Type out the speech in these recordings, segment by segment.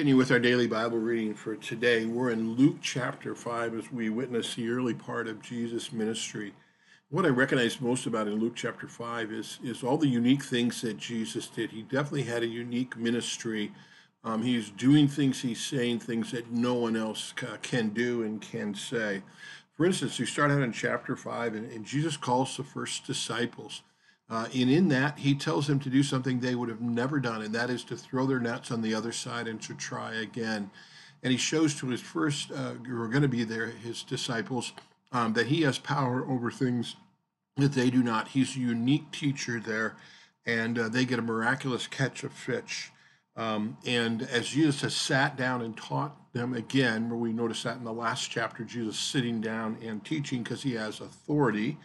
Continue with our daily Bible reading for today. We're in Luke chapter 5 as we witness the early part of Jesus' ministry. What I recognize most about in Luke chapter 5 is, is all the unique things that Jesus did. He definitely had a unique ministry. Um, he's doing things, he's saying things that no one else can do and can say. For instance, you start out in chapter 5, and, and Jesus calls the first disciples. Uh, and in that, he tells them to do something they would have never done, and that is to throw their nets on the other side and to try again. And he shows to his first, uh, who are going to be there, his disciples, um, that he has power over things that they do not. He's a unique teacher there, and uh, they get a miraculous catch of fish. Um, and as Jesus has sat down and taught them again, where we notice that in the last chapter, Jesus sitting down and teaching because he has authority.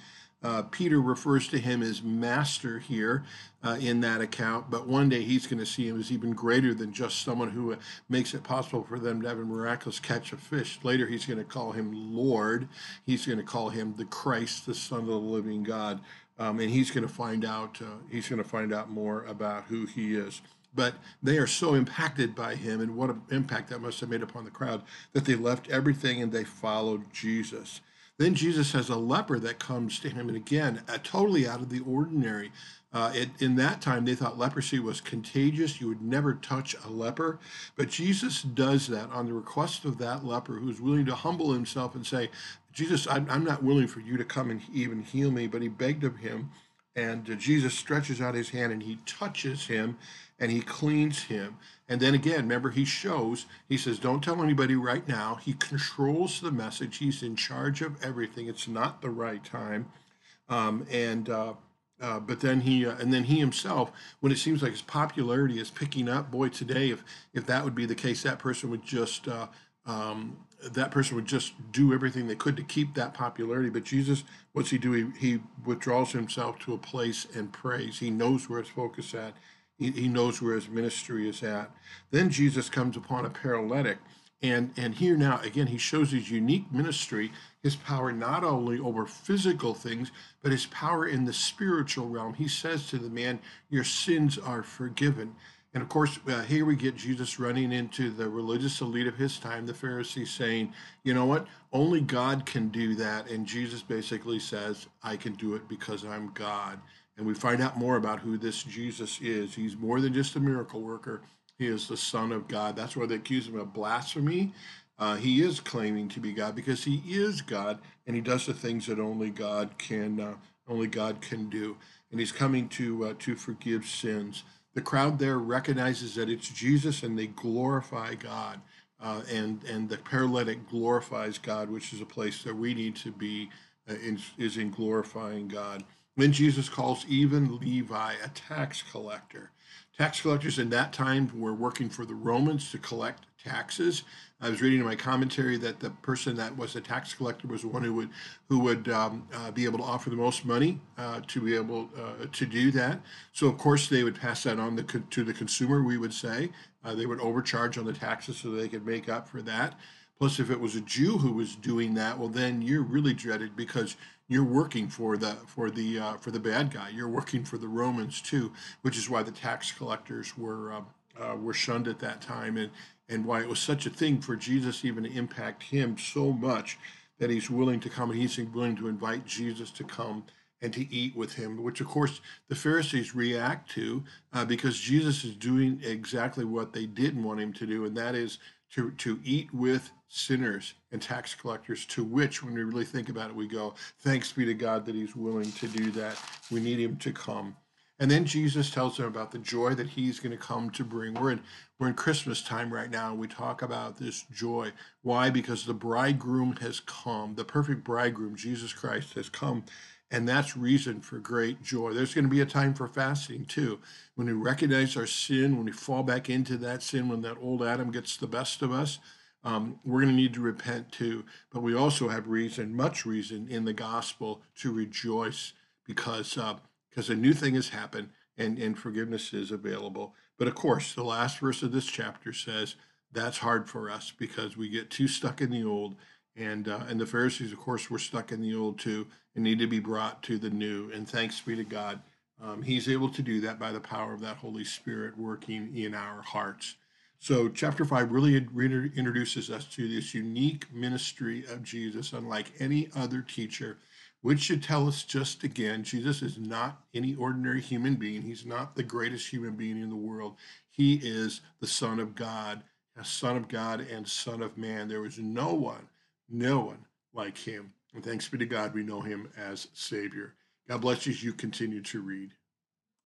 Uh, Peter refers to him as master here uh, in that account, but one day he's going to see him as even greater than just someone who uh, makes it possible for them to have a miraculous catch of fish. Later, he's going to call him Lord. He's going to call him the Christ, the Son of the living God, um, and he's going to find out. Uh, he's going to find out more about who he is but they are so impacted by him and what an impact that must have made upon the crowd that they left everything and they followed Jesus. Then Jesus has a leper that comes to him, and again, uh, totally out of the ordinary. Uh, it, in that time, they thought leprosy was contagious. You would never touch a leper. But Jesus does that on the request of that leper who's willing to humble himself and say, Jesus, I'm, I'm not willing for you to come and even heal me. But he begged of him. And uh, Jesus stretches out his hand and he touches him and he cleans him. And then again, remember, he shows, he says, don't tell anybody right now. He controls the message, he's in charge of everything. It's not the right time. Um, and, uh, uh, but then he uh, and then he himself, when it seems like his popularity is picking up, boy, today if if that would be the case, that person would just uh, um, that person would just do everything they could to keep that popularity. But Jesus, what's he do? He, he withdraws himself to a place and prays. He knows where his focus at. He, he knows where his ministry is at. Then Jesus comes upon a paralytic. And, and here now, again, he shows his unique ministry, his power not only over physical things, but his power in the spiritual realm. He says to the man, Your sins are forgiven. And of course, uh, here we get Jesus running into the religious elite of his time, the Pharisees, saying, You know what? Only God can do that. And Jesus basically says, I can do it because I'm God. And we find out more about who this Jesus is. He's more than just a miracle worker, he is the Son of God. That's why they accuse him of blasphemy. Uh, he is claiming to be God because he is God, and he does the things that only God can uh, only God can do. And he's coming to uh, to forgive sins. The crowd there recognizes that it's Jesus, and they glorify God. Uh, and and the paralytic glorifies God, which is a place that we need to be uh, in, is in glorifying God. When Jesus calls even Levi a tax collector. Tax collectors in that time were working for the Romans to collect taxes. I was reading in my commentary that the person that was a tax collector was the one who would who would um, uh, be able to offer the most money uh, to be able uh, to do that. So of course they would pass that on the, to the consumer. We would say uh, they would overcharge on the taxes so they could make up for that. Plus, if it was a Jew who was doing that, well, then you're really dreaded because you're working for the for the uh, for the bad guy. You're working for the Romans too, which is why the tax collectors were uh, uh, were shunned at that time, and and why it was such a thing for Jesus even to impact him so much that he's willing to come and he's willing to invite Jesus to come and to eat with him, which of course the Pharisees react to uh, because Jesus is doing exactly what they didn't want him to do, and that is to, to eat with sinners and tax collectors, to which, when we really think about it, we go, thanks be to God that he's willing to do that. We need him to come. And then Jesus tells them about the joy that he's going to come to bring. We're in we're in Christmas time right now. And we talk about this joy. Why? Because the bridegroom has come. The perfect bridegroom, Jesus Christ, has come and that's reason for great joy. There's going to be a time for fasting too. When we recognize our sin, when we fall back into that sin, when that old Adam gets the best of us, um, we're going to need to repent too. But we also have reason, much reason in the gospel to rejoice because uh, because a new thing has happened and, and forgiveness is available. But of course, the last verse of this chapter says that's hard for us because we get too stuck in the old and uh, and the Pharisees, of course, were stuck in the old too and need to be brought to the new. And thanks be to God, um, He's able to do that by the power of that Holy Spirit working in our hearts. So, chapter five really introduces us to this unique ministry of Jesus, unlike any other teacher, which should tell us just again Jesus is not any ordinary human being. He's not the greatest human being in the world. He is the Son of God, a Son of God and Son of Man. There is no one, no one like him. And thanks be to God, we know him as Savior. God bless you as you continue to read.